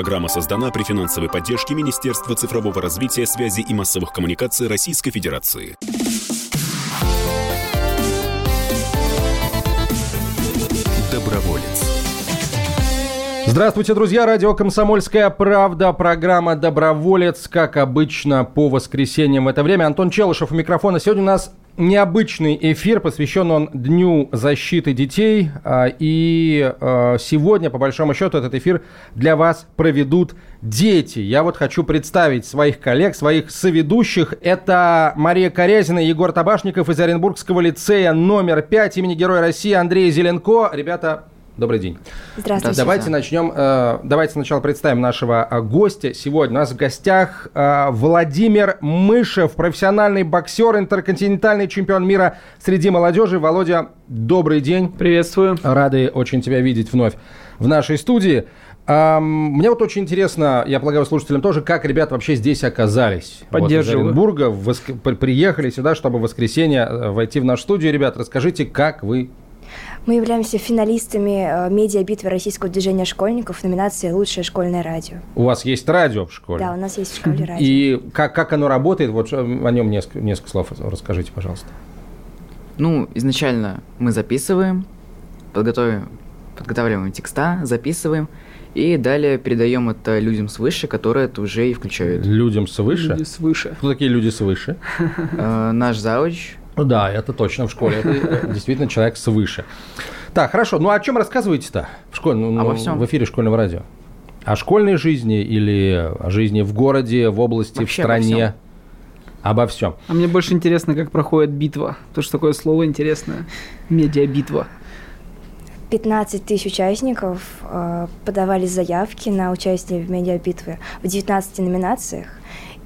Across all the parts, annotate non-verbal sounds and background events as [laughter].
Программа создана при финансовой поддержке Министерства цифрового развития, связи и массовых коммуникаций Российской Федерации. Доброволец. Здравствуйте, друзья. Радио «Комсомольская правда». Программа «Доброволец», как обычно, по воскресеньям в это время. Антон Челышев у микрофона. Сегодня у нас необычный эфир, посвящен он Дню защиты детей. А, и а, сегодня, по большому счету, этот эфир для вас проведут дети. Я вот хочу представить своих коллег, своих соведущих. Это Мария Корязина, Егор Табашников из Оренбургского лицея номер 5 имени Героя России Андрей Зеленко. Ребята, Добрый день. Здравствуйте. Давайте начнем. Э, давайте сначала представим нашего э, гостя. Сегодня у нас в гостях э, Владимир Мышев, профессиональный боксер, интерконтинентальный чемпион мира среди молодежи. Володя, добрый день. Приветствую. Рады очень тебя видеть вновь в нашей студии. Мне вот очень интересно, я полагаю, слушателям тоже, как ребята вообще здесь оказались. Поддерживаю. Вот из Оренбурга воск... приехали сюда, чтобы в воскресенье войти в нашу студию. Ребят, расскажите, как вы мы являемся финалистами э, медиа-битвы российского движения школьников в номинации «Лучшее школьное радио». У вас есть радио в школе? Да, у нас есть в школе радио. И как, как оно работает? Вот о нем несколько, несколько слов расскажите, пожалуйста. Ну, изначально мы записываем, подготовим, подготавливаем текста, записываем, и далее передаем это людям свыше, которые это уже и включают. Людям свыше? Люди свыше. Кто такие люди свыше? Э, наш завуч да, это точно в школе. Это действительно человек свыше. Так, хорошо. Ну, о чем рассказываете-то в школе? Ну, Обо всем. В эфире школьного радио. О школьной жизни или о жизни в городе, в области, Вообще в стране? Обо всем. А мне больше интересно, как проходит битва. То, что такое слово интересное. Медиа-битва. 15 тысяч участников э, подавали заявки на участие в медиабитве в 19 номинациях,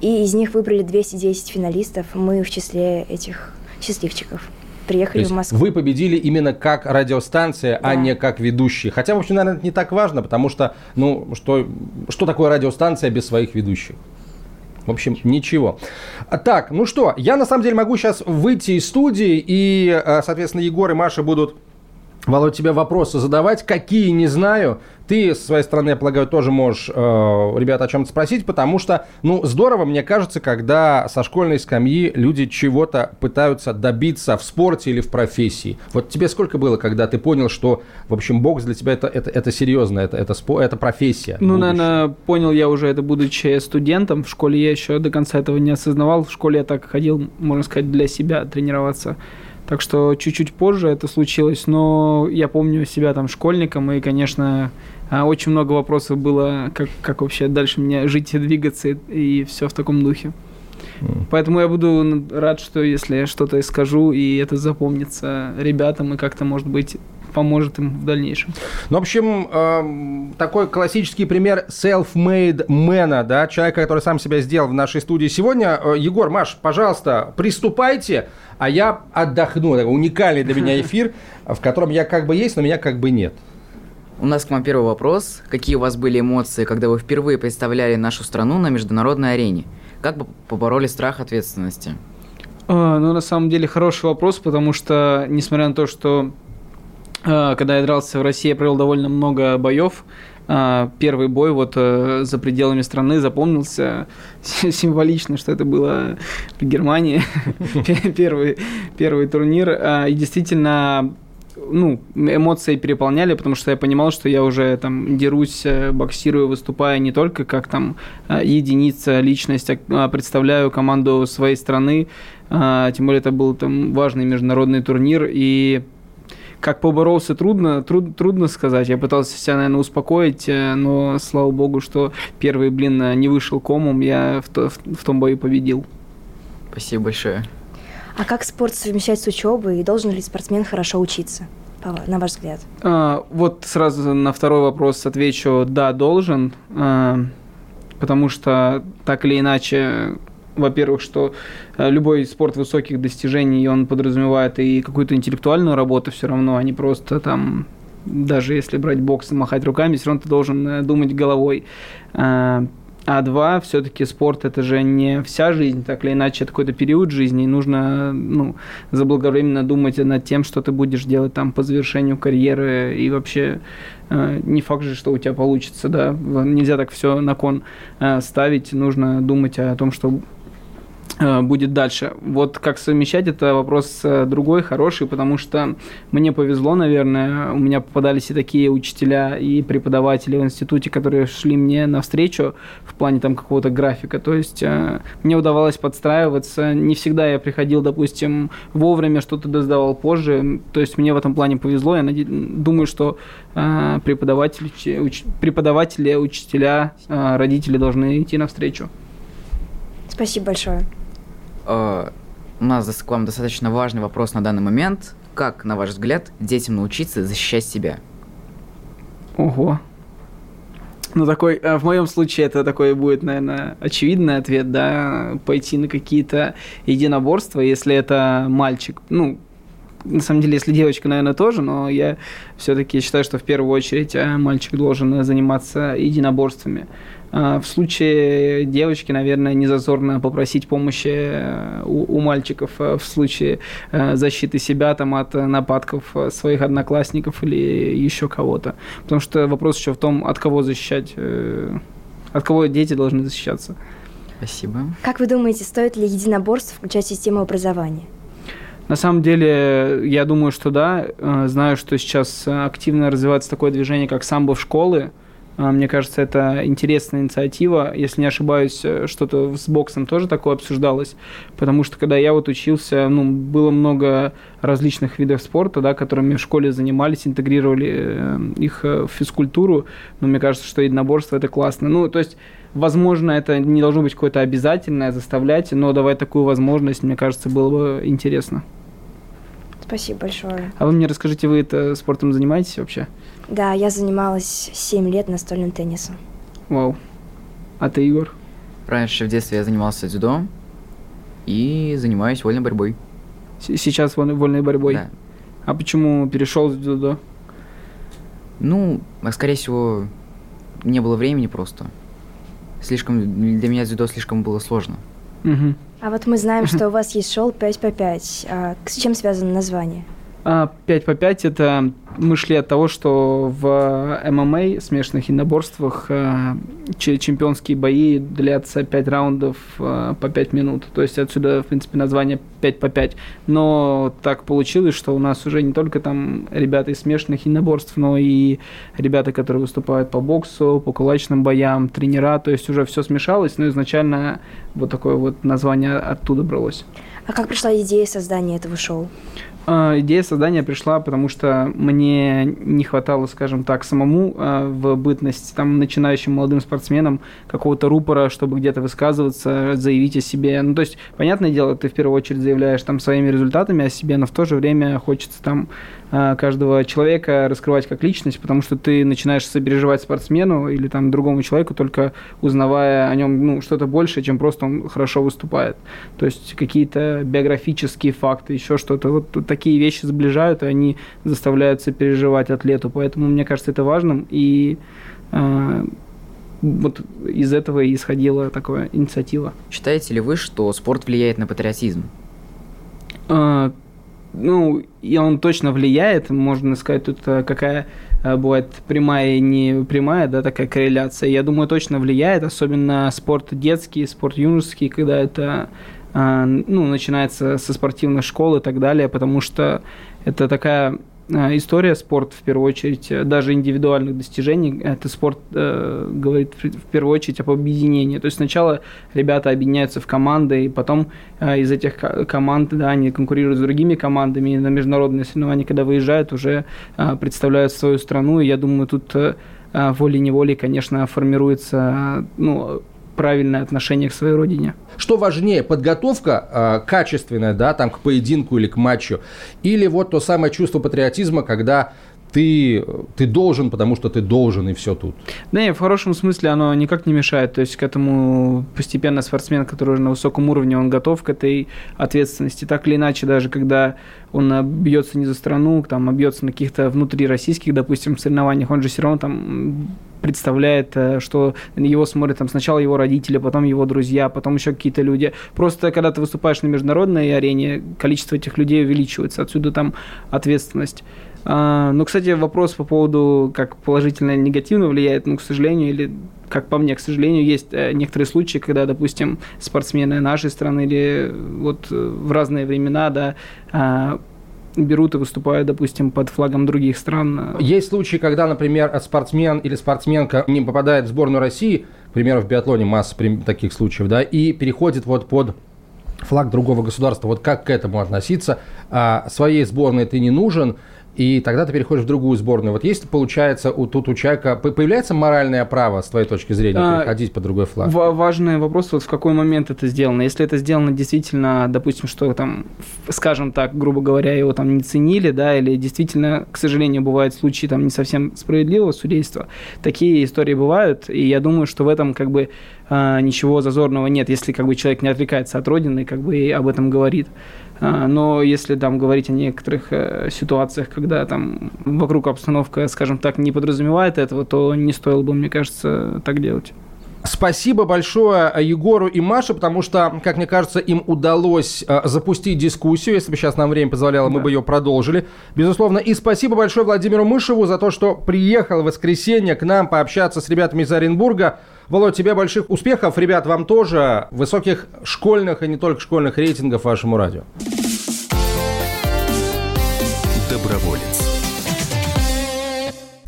и из них выбрали 210 финалистов. Мы в числе этих счастливчиков приехали в Москву. Вы победили именно как радиостанция, а да. а не как ведущий. Хотя, в общем, наверное, это не так важно, потому что, ну, что, что такое радиостанция без своих ведущих? В общем, ничего. Так, ну что, я на самом деле могу сейчас выйти из студии, и, э, соответственно, Егор и Маша будут Володь, тебе вопросы задавать, какие не знаю. Ты, со своей стороны, я полагаю, тоже можешь э, ребят о чем-то спросить, потому что, ну, здорово, мне кажется, когда со школьной скамьи люди чего-то пытаются добиться в спорте или в профессии. Вот тебе сколько было, когда ты понял, что, в общем, бокс для тебя это, это, это серьезно, это, это, спо, это профессия? Ну, будущее. наверное, понял я уже это, будучи студентом. В школе я еще до конца этого не осознавал. В школе я так ходил, можно сказать, для себя тренироваться. Так что чуть-чуть позже это случилось, но я помню себя там школьником, и, конечно, а, очень много вопросов было, как, как вообще дальше мне жить и двигаться, и все в таком духе. Поэтому я буду рад, что если я что-то скажу, и это запомнится ребятам, и как-то, может быть, поможет им в дальнейшем. Ну, в общем, э, такой классический пример self-made man, да, человека, который сам себя сделал в нашей студии сегодня. Э, Егор, Маш, пожалуйста, приступайте, а я отдохну. Это уникальный для меня [laughs] эфир, в котором я как бы есть, но меня как бы нет. У нас к вам первый вопрос. Какие у вас были эмоции, когда вы впервые представляли нашу страну на международной арене? Как бы побороли страх ответственности? А, ну, на самом деле, хороший вопрос, потому что, несмотря на то, что когда я дрался в России, я провел довольно много боев. А, первый бой вот э, за пределами страны запомнился [laughs] символично, что это было в Германии. [laughs] первый, первый турнир. И действительно, ну, эмоции переполняли, потому что я понимал, что я уже там дерусь, э, боксирую, выступая не только как там э, единица, личность, а представляю команду своей страны. Тем более это был там важный международный турнир, и как поборолся, трудно, труд, трудно сказать. Я пытался себя, наверное, успокоить, э, но слава богу, что первый блин э, не вышел комом, я в, то, в, в том бою победил. Спасибо большое. А как спорт совмещать с учебой и должен ли спортсмен хорошо учиться? на ваш взгляд? А, вот сразу на второй вопрос отвечу, да, должен, а, потому что так или иначе во-первых, что э, любой спорт высоких достижений, он подразумевает и какую-то интеллектуальную работу все равно, а не просто там даже если брать бокс и махать руками, все равно ты должен э, думать головой. Э, а два, все-таки спорт это же не вся жизнь, так или иначе, это какой-то период жизни, и нужно ну, заблаговременно думать над тем, что ты будешь делать там по завершению карьеры, и вообще не факт же, что у тебя получится, да, нельзя так все на кон ставить, нужно думать о том, что будет дальше. Вот как совмещать, это вопрос э, другой, хороший, потому что мне повезло, наверное, у меня попадались и такие учителя, и преподаватели в институте, которые шли мне навстречу в плане там какого-то графика, то есть э, мне удавалось подстраиваться, не всегда я приходил, допустим, вовремя, что-то доздавал позже, то есть мне в этом плане повезло, я думаю, что преподаватели, уч, преподаватели учителя, родители должны идти навстречу. Спасибо большое. Uh, у нас к вам достаточно важный вопрос на данный момент. Как, на ваш взгляд, детям научиться защищать себя? Ого. Ну, такой, э, в моем случае это такой будет, наверное, очевидный ответ, да, пойти на какие-то единоборства, если это мальчик. Ну, на самом деле, если девочка, наверное, тоже, но я все-таки считаю, что в первую очередь э, мальчик должен заниматься единоборствами. А, в случае девочки, наверное, не зазорно попросить помощи э, у, у мальчиков э, в случае защиты себя там, от нападков своих одноклассников или еще кого-то. Потому что вопрос еще в том, от кого защищать, от кого дети должны защищаться. Спасибо. Как вы думаете, стоит ли единоборство включать в систему образования? На самом деле, я думаю, что да. Знаю, что сейчас активно развивается такое движение, как самбо в школы. А, мне кажется, это интересная инициатива. Если не ошибаюсь, э, что-то с боксом тоже такое обсуждалось. Потому что когда я вот учился, ну, было много различных видов спорта, да, которыми в школе занимались, интегрировали э, их э, в физкультуру. Но мне кажется, что единоборство это классно. Ну, то есть Возможно, это не должно быть какое-то обязательное, заставлять, но давать такую возможность, мне кажется, было бы интересно. Спасибо большое. А вы мне расскажите, вы это спортом занимаетесь вообще? Да, я занималась 7 лет настольным теннисом. Вау. А ты, Егор? Раньше в детстве я занимался дзюдо и занимаюсь вольной борьбой. Сейчас вольной борьбой? Да. А почему перешел в дзюдо? Ну, а скорее всего, не было времени просто. Слишком для меня дзюдо слишком было сложно. А вот мы знаем, что у вас есть шоу 5 по 5. А с чем связано название? 5 а, по 5 это мы шли от того, что в ММА, смешанных единоборствах, э, чемпионские бои длятся 5 раундов э, по 5 минут. То есть отсюда, в принципе, название 5 по 5. Но так получилось, что у нас уже не только там ребята из смешанных единоборств, но и ребята, которые выступают по боксу, по кулачным боям, тренера. То есть уже все смешалось, но изначально вот такое вот название оттуда бралось. А как пришла идея создания этого шоу? А, идея создания пришла, потому что мне не хватало, скажем так, самому а, в бытность там, начинающим молодым спортсменам какого-то рупора, чтобы где-то высказываться, заявить о себе. Ну, то есть, понятное дело, ты в первую очередь заявляешь там своими результатами о себе, но в то же время хочется там а, каждого человека раскрывать как личность, потому что ты начинаешь сопереживать спортсмену или там другому человеку, только узнавая о нем ну, что-то больше, чем просто он хорошо выступает. То есть какие-то биографические факты, еще что-то. Вот такие вещи сближают, и они заставляют сопереживать атлету. Поэтому мне кажется это важным. И э, вот из этого и исходила такая инициатива. Считаете ли вы, что спорт влияет на патриотизм? Э, ну, и он точно влияет, можно сказать, тут э, какая бывает прямая и не прямая, да, такая корреляция. Я думаю, точно влияет, особенно спорт детский, спорт юношеский, когда это ну, начинается со спортивной школы и так далее, потому что это такая Э, история спорт в первую очередь, э, даже индивидуальных достижений, это спорт э, говорит в первую очередь об объединении. То есть сначала ребята объединяются в команды, и потом э, из этих команд, да, они конкурируют с другими командами, и на международные соревнования, когда выезжают, уже э, представляют свою страну, и я думаю, тут э, волей-неволей, конечно, формируется, ну, правильное отношение к своей родине. Что важнее, подготовка э, качественная, да, там к поединку или к матчу, или вот то самое чувство патриотизма, когда ты, ты должен, потому что ты должен, и все тут. Да нет, в хорошем смысле оно никак не мешает. То есть к этому постепенно спортсмен, который уже на высоком уровне, он готов к этой ответственности. Так или иначе, даже когда он бьется не за страну, там, а бьется на каких-то внутрироссийских, допустим, соревнованиях, он же все равно там представляет, э, что его смотрят там сначала его родители, потом его друзья, потом еще какие-то люди. Просто когда ты выступаешь на международной арене, количество этих людей увеличивается, отсюда там ответственность. А, ну, кстати, вопрос по поводу, как положительно или негативно влияет, ну, к сожалению, или как по мне, к сожалению, есть э, некоторые случаи, когда, допустим, спортсмены нашей страны или вот э, в разные времена, да, а, берут и выступают, допустим, под флагом других стран. Есть случаи, когда, например, спортсмен или спортсменка не попадает в сборную России, к примеру, в биатлоне масса таких случаев, да, и переходит вот под флаг другого государства. Вот как к этому относиться? А, своей сборной ты не нужен, и тогда ты переходишь в другую сборную. Вот есть, получается, у, тут у человека появляется моральное право, с твоей точки зрения, а, переходить под другой флаг? Важный вопрос, вот в какой момент это сделано. Если это сделано действительно, допустим, что там, скажем так, грубо говоря, его там не ценили, да, или действительно, к сожалению, бывают случаи там не совсем справедливого судейства, такие истории бывают, и я думаю, что в этом как бы ничего зазорного нет, если как бы человек не отрекается от родины, как бы и об этом говорит. А, но если там говорить о некоторых э, ситуациях, когда там вокруг обстановка, скажем так, не подразумевает этого, то не стоило бы, мне кажется, так делать. Спасибо большое Егору и Маше, потому что, как мне кажется, им удалось э, запустить дискуссию. Если бы сейчас нам время позволяло, да. мы бы ее продолжили. Безусловно. И спасибо большое Владимиру Мышеву за то, что приехал в воскресенье к нам пообщаться с ребятами из Оренбурга. Володь, тебе больших успехов. Ребят, вам тоже высоких школьных и не только школьных рейтингов вашему радио.